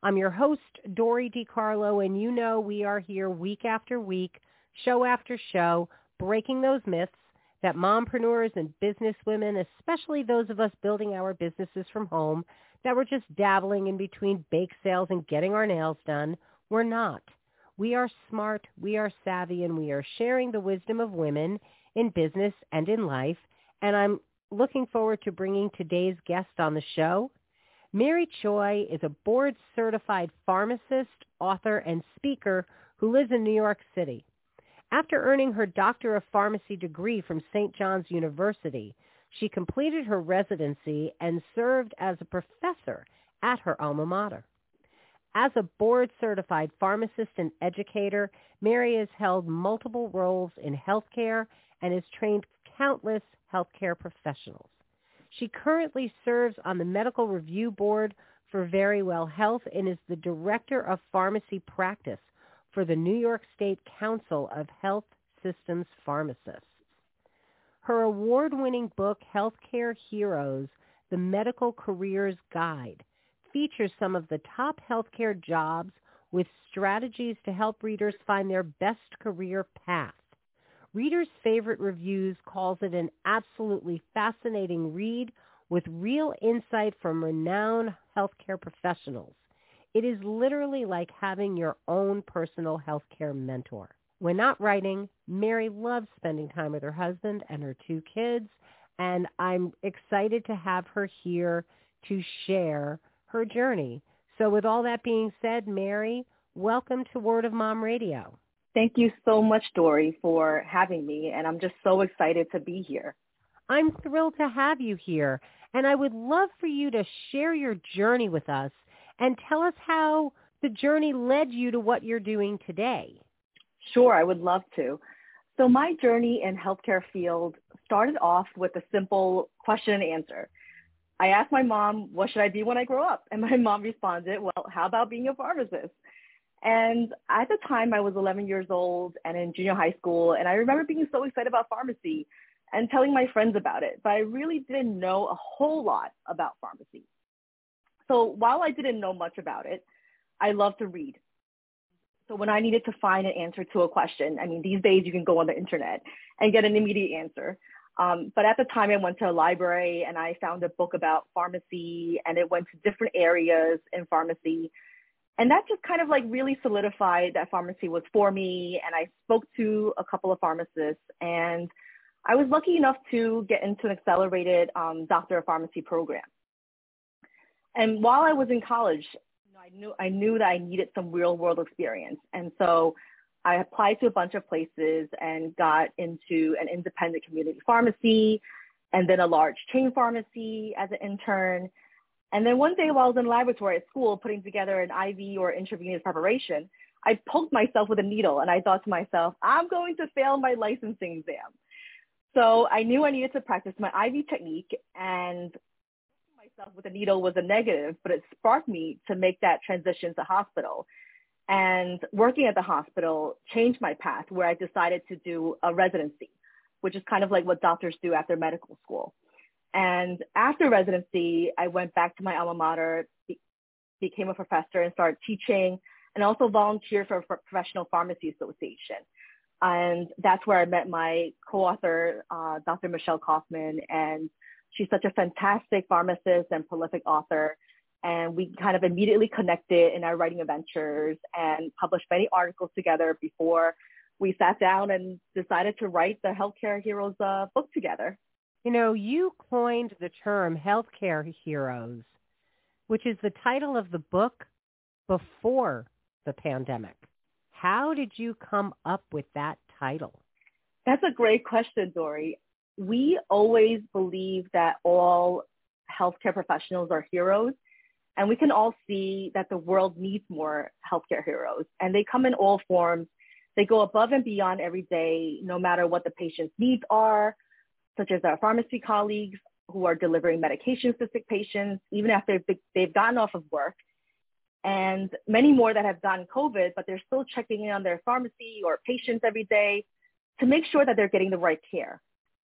I'm your host, Dory DiCarlo, and you know we are here week after week, show after show, breaking those myths that mompreneurs and businesswomen, especially those of us building our businesses from home, that we're just dabbling in between bake sales and getting our nails done. We're not. We are smart, we are savvy, and we are sharing the wisdom of women in business and in life. And I'm looking forward to bringing today's guest on the show. Mary Choy is a board certified pharmacist, author, and speaker who lives in New York City. After earning her Doctor of Pharmacy degree from St. John's University, she completed her residency and served as a professor at her alma mater. As a board certified pharmacist and educator, Mary has held multiple roles in healthcare and has trained countless healthcare professionals. She currently serves on the Medical Review Board for Verywell Health and is the Director of Pharmacy Practice for the New York State Council of Health Systems Pharmacists. Her award-winning book, Healthcare Heroes, The Medical Careers Guide, features some of the top healthcare jobs with strategies to help readers find their best career path. Readers' Favorite Reviews calls it an absolutely fascinating read with real insight from renowned healthcare professionals. It is literally like having your own personal healthcare mentor. When not writing, Mary loves spending time with her husband and her two kids, and I'm excited to have her here to share her journey. So with all that being said, Mary, welcome to Word of Mom Radio. Thank you so much, Dory, for having me, and I'm just so excited to be here. I'm thrilled to have you here, and I would love for you to share your journey with us and tell us how the journey led you to what you're doing today. Sure, I would love to. So my journey in healthcare field started off with a simple question and answer. I asked my mom, what should I be when I grow up? And my mom responded, well, how about being a pharmacist? And at the time, I was 11 years old and in junior high school. And I remember being so excited about pharmacy and telling my friends about it. But I really didn't know a whole lot about pharmacy. So while I didn't know much about it, I loved to read. So when I needed to find an answer to a question, I mean, these days you can go on the internet and get an immediate answer. Um, but at the time, I went to a library and I found a book about pharmacy and it went to different areas in pharmacy and that just kind of like really solidified that pharmacy was for me. And I spoke to a couple of pharmacists and I was lucky enough to get into an accelerated um, doctor of pharmacy program. And while I was in college, you know, I knew I knew that I needed some real world experience. And so I applied to a bunch of places and got into an independent community pharmacy and then a large chain pharmacy as an intern and then one day while I was in laboratory at school putting together an IV or intravenous preparation, I poked myself with a needle and I thought to myself, I'm going to fail my licensing exam. So I knew I needed to practice my IV technique and myself with a needle was a negative, but it sparked me to make that transition to hospital. And working at the hospital changed my path where I decided to do a residency, which is kind of like what doctors do after medical school. And after residency, I went back to my alma mater, be- became a professor and started teaching and also volunteered for a Professional Pharmacy Association. And that's where I met my co-author, uh, Dr. Michelle Kaufman. And she's such a fantastic pharmacist and prolific author. And we kind of immediately connected in our writing adventures and published many articles together before we sat down and decided to write the Healthcare Heroes uh, book together. You know, you coined the term healthcare heroes, which is the title of the book before the pandemic. How did you come up with that title? That's a great question, Dory. We always believe that all healthcare professionals are heroes. And we can all see that the world needs more healthcare heroes. And they come in all forms. They go above and beyond every day, no matter what the patient's needs are, such as our pharmacy colleagues who are delivering medications to sick patients, even after they've gotten off of work. And many more that have gotten COVID, but they're still checking in on their pharmacy or patients every day to make sure that they're getting the right care.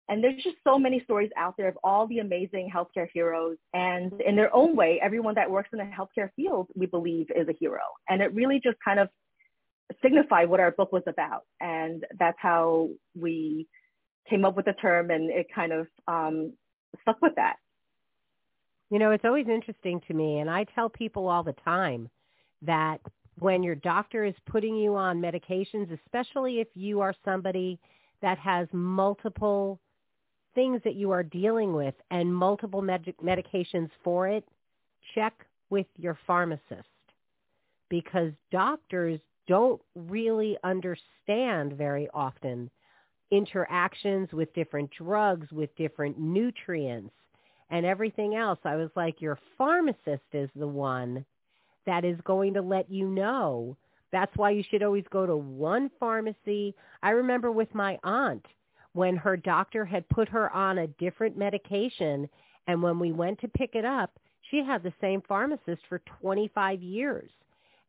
And there's just so many stories out there of all the amazing healthcare heroes. And in their own way, everyone that works in the healthcare field, we believe, is a hero. And it really just kind of signified what our book was about. And that's how we came up with the term, and it kind of um, stuck with that. You know, it's always interesting to me, and I tell people all the time that when your doctor is putting you on medications, especially if you are somebody that has multiple things that you are dealing with and multiple med- medications for it, check with your pharmacist because doctors don't really understand very often interactions with different drugs, with different nutrients and everything else. I was like, your pharmacist is the one that is going to let you know. That's why you should always go to one pharmacy. I remember with my aunt, when her doctor had put her on a different medication. And when we went to pick it up, she had the same pharmacist for 25 years.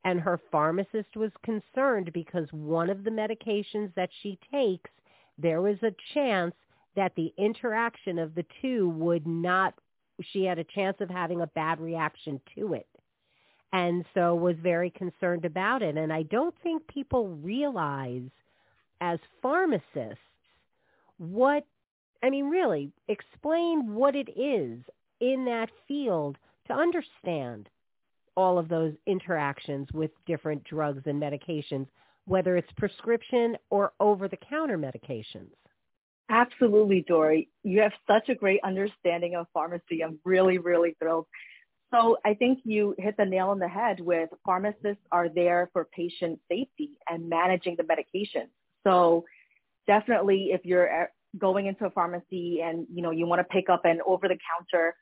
And her pharmacist was concerned because one of the medications that she takes, there was a chance that the interaction of the two would not, she had a chance of having a bad reaction to it. And so was very concerned about it. And I don't think people realize as pharmacists what, I mean, really, explain what it is in that field to understand all of those interactions with different drugs and medications, whether it's prescription or over-the-counter medications. Absolutely, Dory. You have such a great understanding of pharmacy. I'm really, really thrilled. So I think you hit the nail on the head with pharmacists are there for patient safety and managing the medication. So definitely if you're going into a pharmacy and you know you want to pick up an over the counter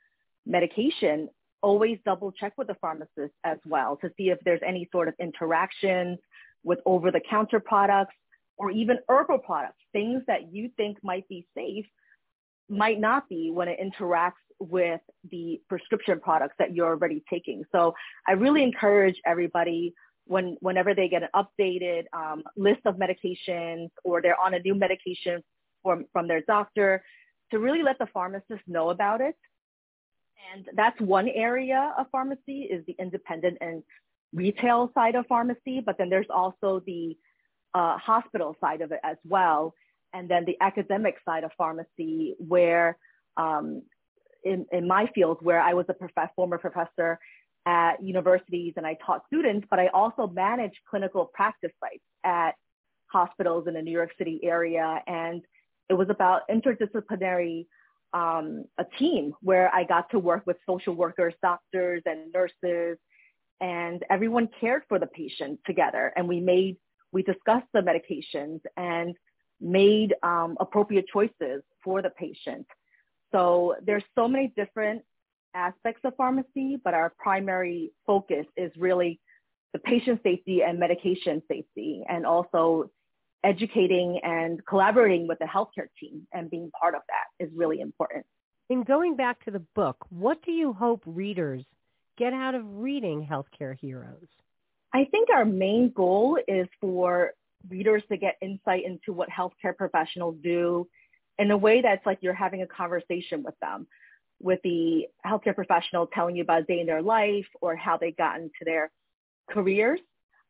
medication always double check with the pharmacist as well to see if there's any sort of interactions with over the counter products or even herbal products things that you think might be safe might not be when it interacts with the prescription products that you're already taking so i really encourage everybody when whenever they get an updated um, list of medications or they're on a new medication from, from their doctor to really let the pharmacist know about it. And that's one area of pharmacy is the independent and retail side of pharmacy, but then there's also the uh, hospital side of it as well. And then the academic side of pharmacy where um, in, in my field where I was a prof- former professor at universities and I taught students, but I also managed clinical practice sites at hospitals in the New York City area. And it was about interdisciplinary um, a team where I got to work with social workers, doctors, and nurses, and everyone cared for the patient together. And we made, we discussed the medications and made um, appropriate choices for the patient. So there's so many different aspects of pharmacy, but our primary focus is really the patient safety and medication safety, and also educating and collaborating with the healthcare team and being part of that is really important. In going back to the book, what do you hope readers get out of reading Healthcare Heroes? I think our main goal is for readers to get insight into what healthcare professionals do in a way that's like you're having a conversation with them with the healthcare professional telling you about a day in their life or how they got into their careers.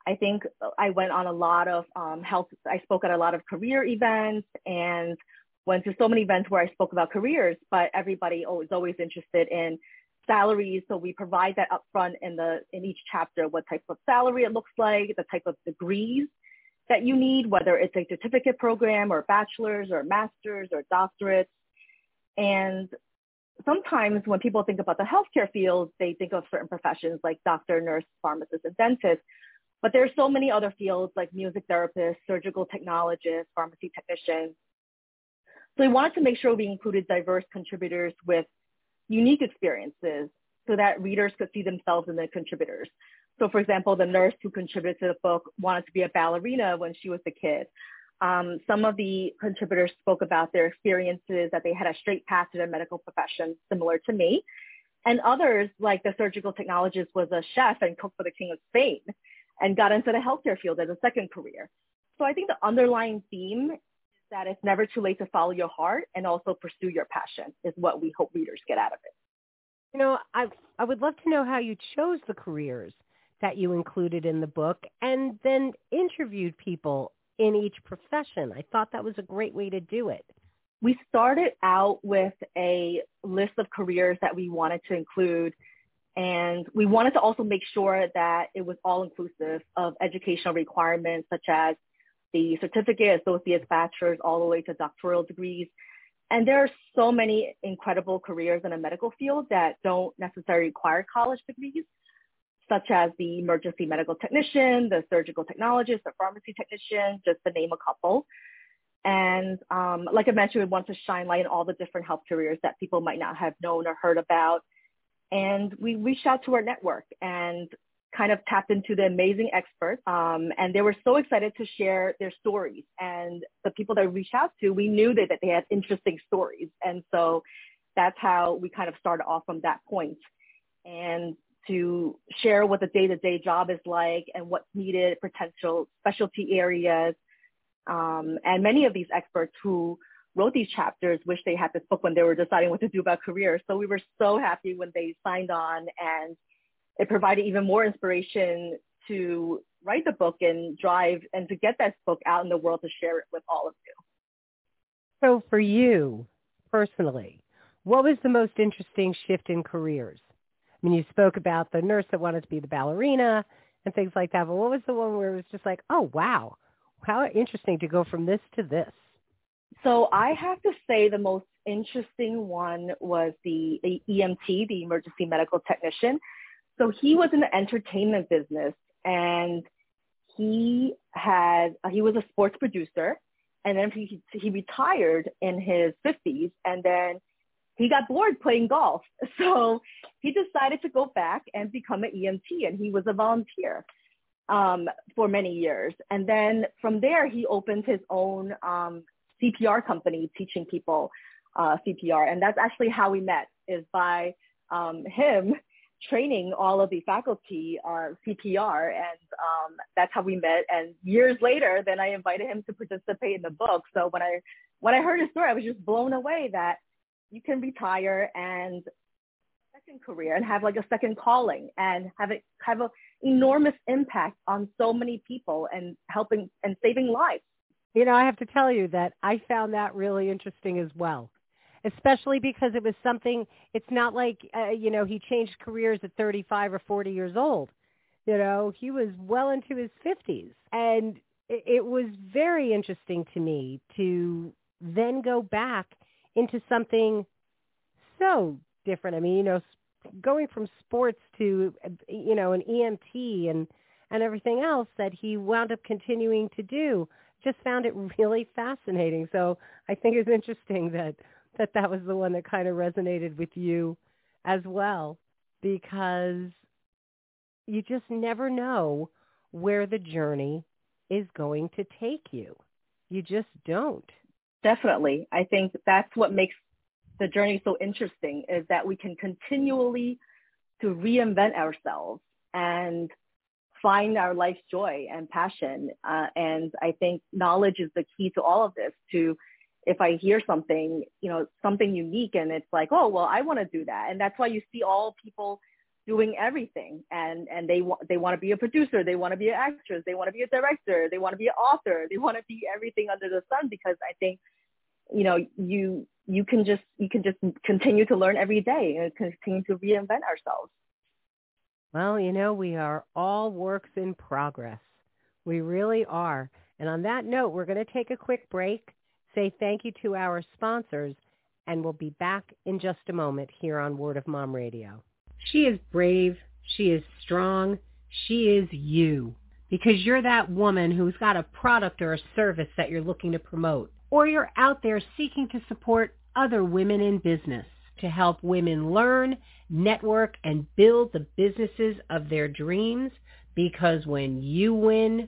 I think I went on a lot of um, health, I spoke at a lot of career events and went to so many events where I spoke about careers, but everybody was always interested in salaries. So we provide that upfront in the in each chapter, what type of salary it looks like, the type of degrees that you need, whether it's a certificate program or bachelor's or master's or doctorates. And sometimes when people think about the healthcare field, they think of certain professions like doctor, nurse, pharmacist, and dentist. But there's so many other fields like music therapists, surgical technologists, pharmacy technicians. So we wanted to make sure we included diverse contributors with unique experiences so that readers could see themselves in the contributors. So for example, the nurse who contributed to the book wanted to be a ballerina when she was a kid. Um, some of the contributors spoke about their experiences that they had a straight path to their medical profession, similar to me. And others, like the surgical technologist, was a chef and cooked for the King of Spain and got into the healthcare field as a second career. So I think the underlying theme that it's never too late to follow your heart and also pursue your passion is what we hope readers get out of it. You know, I I would love to know how you chose the careers that you included in the book and then interviewed people in each profession. I thought that was a great way to do it. We started out with a list of careers that we wanted to include and we wanted to also make sure that it was all inclusive of educational requirements such as the certificate, associate's, bachelor's, all the way to doctoral degrees. And there are so many incredible careers in a medical field that don't necessarily require college degrees, such as the emergency medical technician, the surgical technologist, the pharmacy technician, just to name a couple. And um, like I mentioned, we want to shine light on all the different health careers that people might not have known or heard about. And we reached out to our network and kind of tapped into the amazing experts. Um, and they were so excited to share their stories. And the people that we reached out to, we knew that, that they had interesting stories. And so that's how we kind of started off from that point. And to share what the day-to-day job is like and what's needed, potential specialty areas. Um, and many of these experts who wrote these chapters wish they had this book when they were deciding what to do about careers. So we were so happy when they signed on and it provided even more inspiration to write the book and drive and to get that book out in the world to share it with all of you. So for you personally, what was the most interesting shift in careers? I mean, you spoke about the nurse that wanted to be the ballerina and things like that, but what was the one where it was just like, oh, wow, how interesting to go from this to this? So I have to say the most interesting one was the, the EMT, the emergency medical technician, so he was in the entertainment business and he had, uh, he was a sports producer and then he, he retired in his 50s and then he got bored playing golf. So he decided to go back and become an EMT and he was a volunteer um, for many years. And then from there, he opened his own um, CPR company teaching people uh, CPR. And that's actually how we met is by um, him training all of the faculty on CPR, and um, that's how we met. And years later, then I invited him to participate in the book. So when I when I heard his story, I was just blown away that you can retire and second career and have like a second calling and have it have an enormous impact on so many people and helping and saving lives. You know, I have to tell you that I found that really interesting as well especially because it was something it's not like uh, you know he changed careers at 35 or 40 years old. You know he was well into his 50s and it, it was very interesting to me to then go back into something so different. I mean you know going from sports to you know an EMT and and everything else that he wound up continuing to do just found it really fascinating. So i think it's interesting that that that was the one that kind of resonated with you as well because you just never know where the journey is going to take you. You just don't. Definitely. I think that's what makes the journey so interesting is that we can continually to reinvent ourselves and find our life's joy and passion. Uh, and I think knowledge is the key to all of this to if I hear something, you know, something unique and it's like, oh, well, I want to do that. And that's why you see all people doing everything and, and they want, they want to be a producer. They want to be an actress. They want to be a director. They want to be an author. They want to be everything under the sun because I think, you know, you, you can just, you can just continue to learn every day and continue to reinvent ourselves. Well, you know, we are all works in progress. We really are. And on that note, we're going to take a quick break say thank you to our sponsors, and we'll be back in just a moment here on Word of Mom Radio. She is brave. She is strong. She is you because you're that woman who's got a product or a service that you're looking to promote, or you're out there seeking to support other women in business. to help women learn, network, and build the businesses of their dreams because when you win,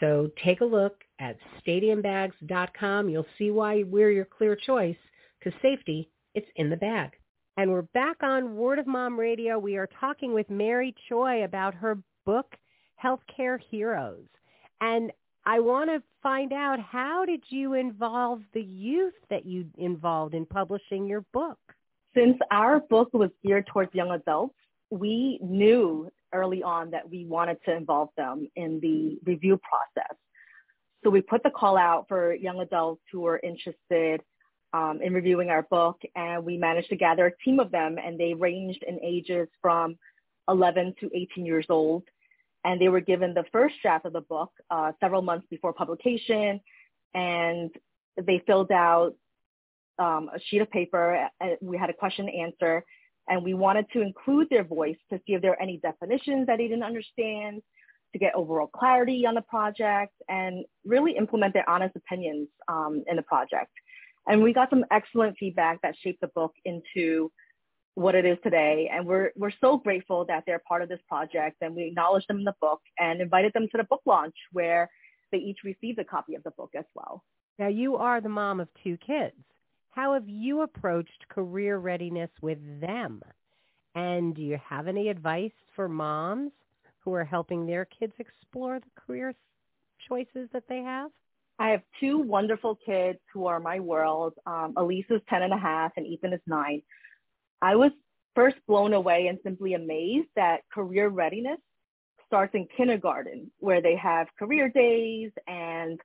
So take a look at stadiumbags.com. You'll see why we're your clear choice because safety, it's in the bag. And we're back on Word of Mom Radio. We are talking with Mary Choy about her book, Healthcare Heroes. And I want to find out how did you involve the youth that you involved in publishing your book? Since our book was geared towards young adults, we knew early on that we wanted to involve them in the review process. So we put the call out for young adults who were interested um, in reviewing our book, and we managed to gather a team of them, and they ranged in ages from 11 to 18 years old. And they were given the first draft of the book uh, several months before publication, and they filled out um, a sheet of paper. We had a question and answer, and we wanted to include their voice to see if there are any definitions that they didn't understand, to get overall clarity on the project, and really implement their honest opinions um, in the project. And we got some excellent feedback that shaped the book into what it is today. And we're, we're so grateful that they're part of this project. And we acknowledged them in the book and invited them to the book launch where they each received a copy of the book as well. Now, you are the mom of two kids. How have you approached career readiness with them? And do you have any advice for moms who are helping their kids explore the career choices that they have? I have two wonderful kids who are my world. Um, Elise is 10 and a half and Ethan is nine. I was first blown away and simply amazed that career readiness starts in kindergarten, where they have career days and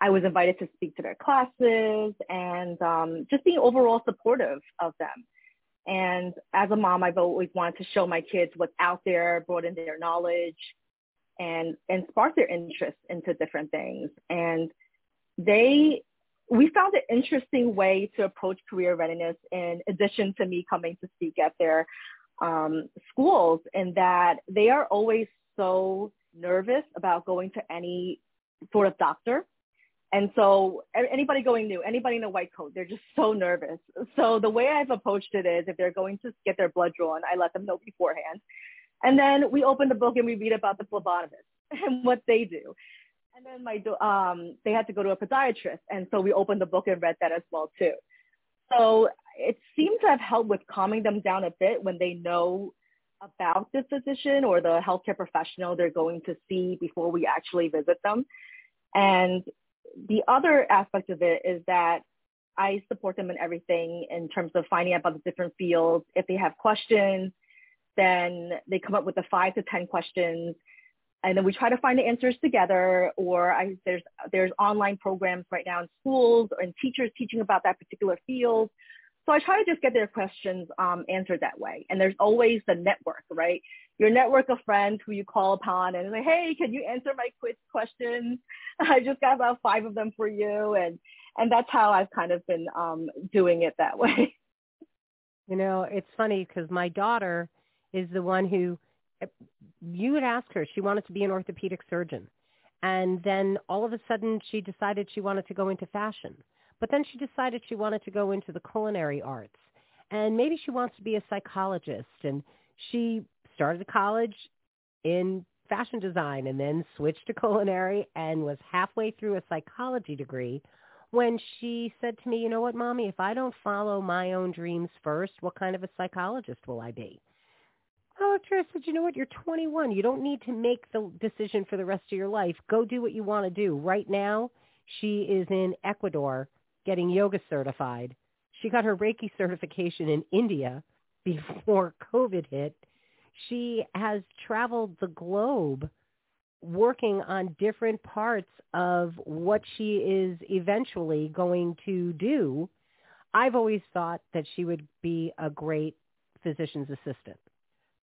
I was invited to speak to their classes and um, just being overall supportive of them. And as a mom, I've always wanted to show my kids what's out there, broaden their knowledge, and and spark their interest into different things. And they, we found an interesting way to approach career readiness in addition to me coming to speak at their um, schools, in that they are always so nervous about going to any sort of doctor and so anybody going new, anybody in a white coat, they're just so nervous. So the way I've approached it is if they're going to get their blood drawn, I let them know beforehand. And then we open the book and we read about the phlebotomist and what they do. And then my um, they had to go to a podiatrist. And so we opened the book and read that as well too. So it seemed to have helped with calming them down a bit when they know about the physician or the healthcare professional they're going to see before we actually visit them. And the other aspect of it is that I support them in everything in terms of finding out about the different fields. If they have questions, then they come up with the five to 10 questions and then we try to find the answers together or I, there's, there's online programs right now in schools and teachers teaching about that particular field. So I try to just get their questions um, answered that way. And there's always the network, right? Your network of friends who you call upon and say, hey, can you answer my quiz questions? I just got about five of them for you. And, and that's how I've kind of been um, doing it that way. You know, it's funny because my daughter is the one who, you would ask her, she wanted to be an orthopedic surgeon. And then all of a sudden she decided she wanted to go into fashion. But then she decided she wanted to go into the culinary arts. And maybe she wants to be a psychologist. And she started college in fashion design and then switched to culinary and was halfway through a psychology degree when she said to me, you know what, mommy, if I don't follow my own dreams first, what kind of a psychologist will I be? Oh, Looked at said, you know what, you're 21. You don't need to make the decision for the rest of your life. Go do what you want to do. Right now, she is in Ecuador getting yoga certified. She got her Reiki certification in India before COVID hit. She has traveled the globe working on different parts of what she is eventually going to do. I've always thought that she would be a great physician's assistant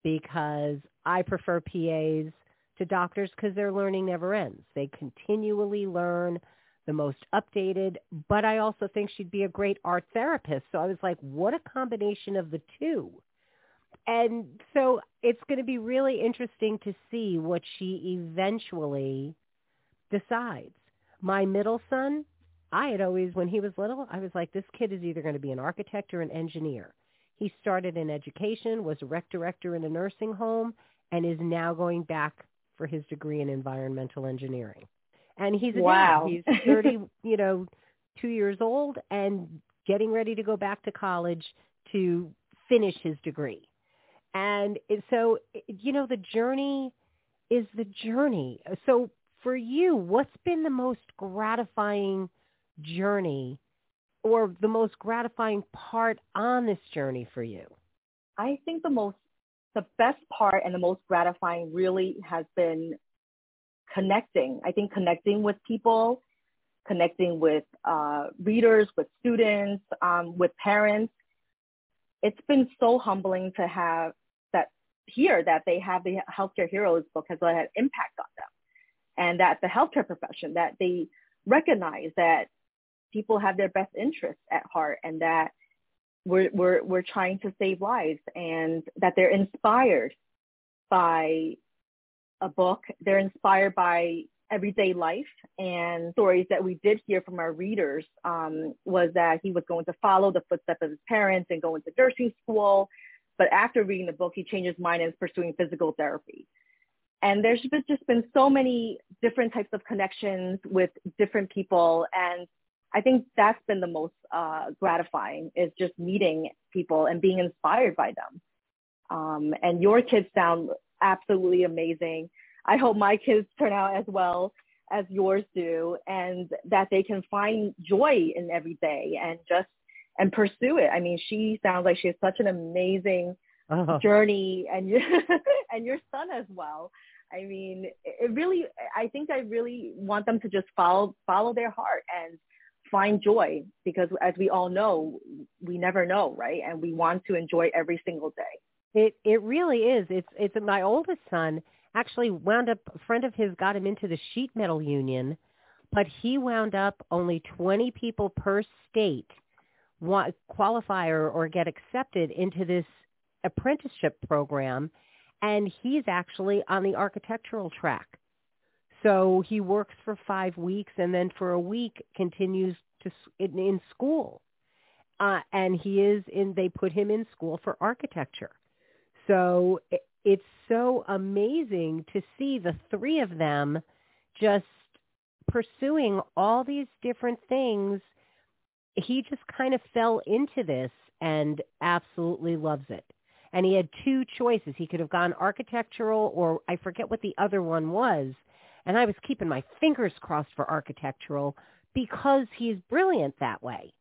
because I prefer PAs to doctors because their learning never ends. They continually learn the most updated, but I also think she'd be a great art therapist. So I was like, what a combination of the two. And so it's going to be really interesting to see what she eventually decides. My middle son, I had always, when he was little, I was like, this kid is either going to be an architect or an engineer. He started in education, was a rec director in a nursing home, and is now going back for his degree in environmental engineering. And he's a wow. dad. He's 30, you know, two years old and getting ready to go back to college to finish his degree. And so, you know, the journey is the journey. So for you, what's been the most gratifying journey or the most gratifying part on this journey for you? I think the most, the best part and the most gratifying really has been connecting. I think connecting with people, connecting with uh, readers, with students, um, with parents. It's been so humbling to have that hear that they have the Healthcare Heroes book has had impact on them, and that the healthcare profession that they recognize that people have their best interests at heart and that we're, we're, we're trying to save lives and that they're inspired by a book. They're inspired by everyday life and stories that we did hear from our readers um, was that he was going to follow the footsteps of his parents and go into nursing school. But after reading the book, he changed his mind and is pursuing physical therapy. And there's just been so many different types of connections with different people. And I think that's been the most uh, gratifying is just meeting people and being inspired by them. Um, and your kids sound absolutely amazing. I hope my kids turn out as well as yours do and that they can find joy in every day and just and pursue it. I mean, she sounds like she has such an amazing uh-huh. journey and your, and your son as well. I mean, it really I think I really want them to just follow follow their heart and find joy because as we all know, we never know, right? And we want to enjoy every single day. It it really is. It's it's my oldest son actually wound up a friend of his got him into the sheet metal union, but he wound up only 20 people per state qualify or, or get accepted into this apprenticeship program and he's actually on the architectural track. So he works for five weeks and then for a week continues to in, in school. Uh, and he is in, they put him in school for architecture. So it, it's so amazing to see the three of them just pursuing all these different things. He just kind of fell into this and absolutely loves it and he had two choices. He could have gone architectural or I forget what the other one was. And I was keeping my fingers crossed for architectural because he's brilliant that way.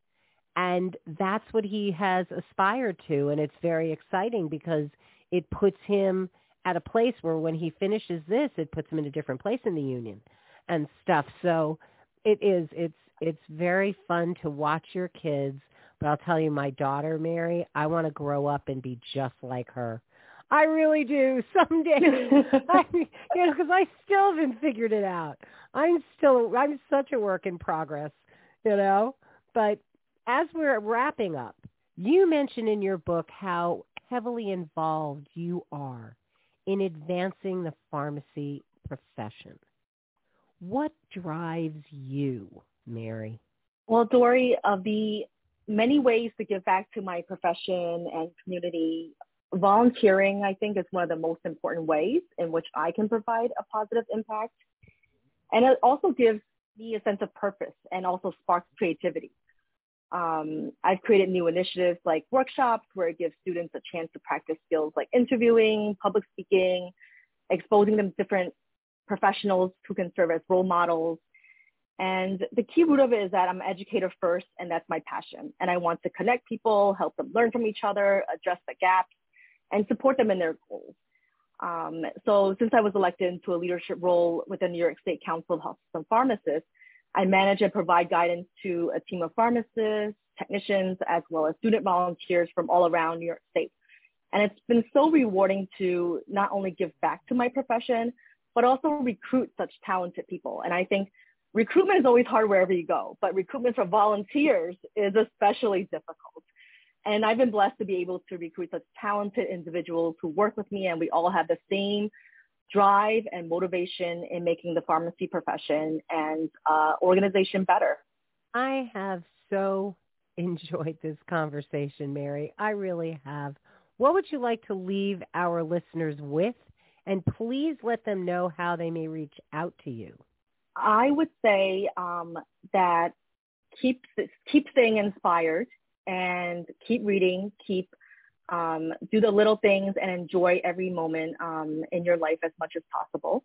And that's what he has aspired to. And it's very exciting because it puts him at a place where when he finishes this, it puts him in a different place in the union and stuff. So it is, it's, it's very fun to watch your kids but I'll tell you, my daughter, Mary, I want to grow up and be just like her. I really do someday. I, you know, because I still haven't figured it out. I'm still, I'm such a work in progress, you know. But as we're wrapping up, you mention in your book how heavily involved you are in advancing the pharmacy profession. What drives you, Mary? Well, Dory, of the many ways to give back to my profession and community, volunteering, I think, is one of the most important ways in which I can provide a positive impact. And it also gives me a sense of purpose and also sparks creativity. Um, I've created new initiatives like workshops where it gives students a chance to practice skills like interviewing, public speaking, exposing them to different professionals who can serve as role models. And the key root of it is that I'm an educator first, and that's my passion. And I want to connect people, help them learn from each other, address the gaps, and support them in their goals. Um, so since I was elected into a leadership role with the New York State Council of Health System Pharmacists, I manage and provide guidance to a team of pharmacists, technicians, as well as student volunteers from all around New York State. And it's been so rewarding to not only give back to my profession, but also recruit such talented people. And I think recruitment is always hard wherever you go, but recruitment for volunteers is especially difficult. And I've been blessed to be able to recruit such talented individuals who work with me and we all have the same drive and motivation in making the pharmacy profession and uh, organization better. I have so enjoyed this conversation, Mary. I really have. What would you like to leave our listeners with? And please let them know how they may reach out to you. I would say um, that keep keep staying inspired and keep reading, keep um, do the little things and enjoy every moment um, in your life as much as possible.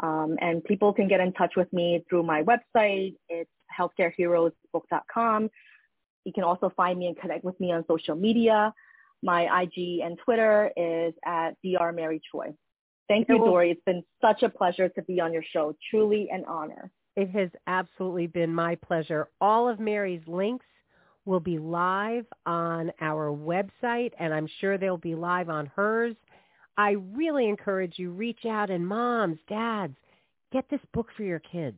Um, and people can get in touch with me through my website. It's healthcareheroesbook.com. You can also find me and connect with me on social media. My IG and Twitter is at Dr. Mary Choy. Thank you, Dory. It's been such a pleasure to be on your show. Truly an honor. It has absolutely been my pleasure. All of Mary's links will be live on our website, and I'm sure they'll be live on hers. I really encourage you, reach out and moms, dads, get this book for your kids.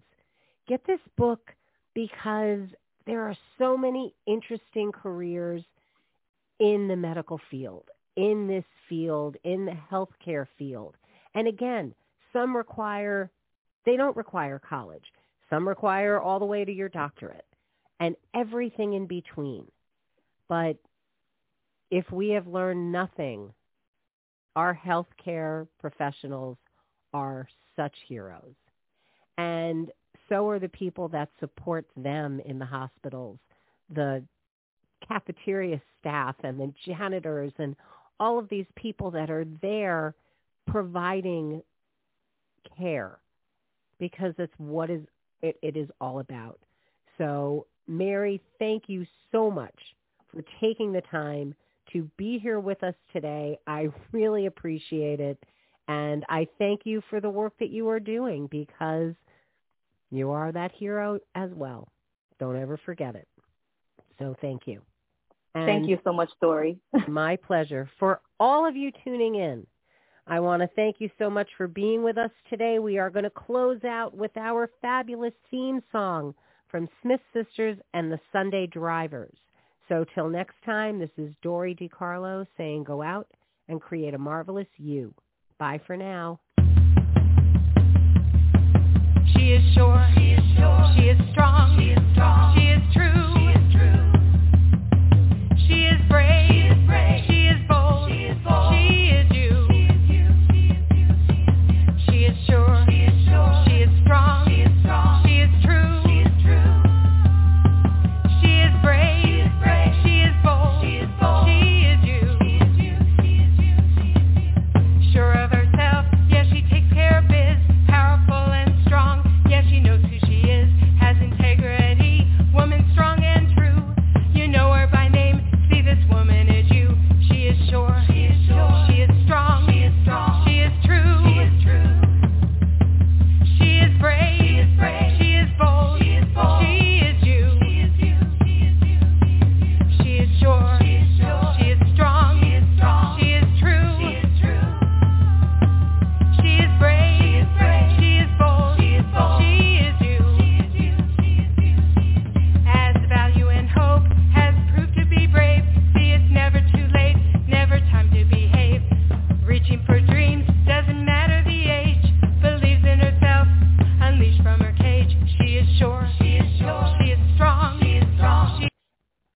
Get this book because there are so many interesting careers in the medical field, in this field, in the healthcare field. And again, some require, they don't require college. Some require all the way to your doctorate and everything in between. But if we have learned nothing, our healthcare professionals are such heroes. And so are the people that support them in the hospitals, the cafeteria staff and the janitors and all of these people that are there providing care because it's what is it, it is all about. So Mary, thank you so much for taking the time to be here with us today. I really appreciate it. And I thank you for the work that you are doing because you are that hero as well. Don't ever forget it. So thank you. And thank you so much, Dory. my pleasure. For all of you tuning in, I want to thank you so much for being with us today. We are going to close out with our fabulous theme song from Smith Sisters and the Sunday Drivers. So till next time, this is Dory DiCarlo saying go out and create a marvelous you. Bye for now. She is sure. She is sure. She is strong. She is strong. She is true.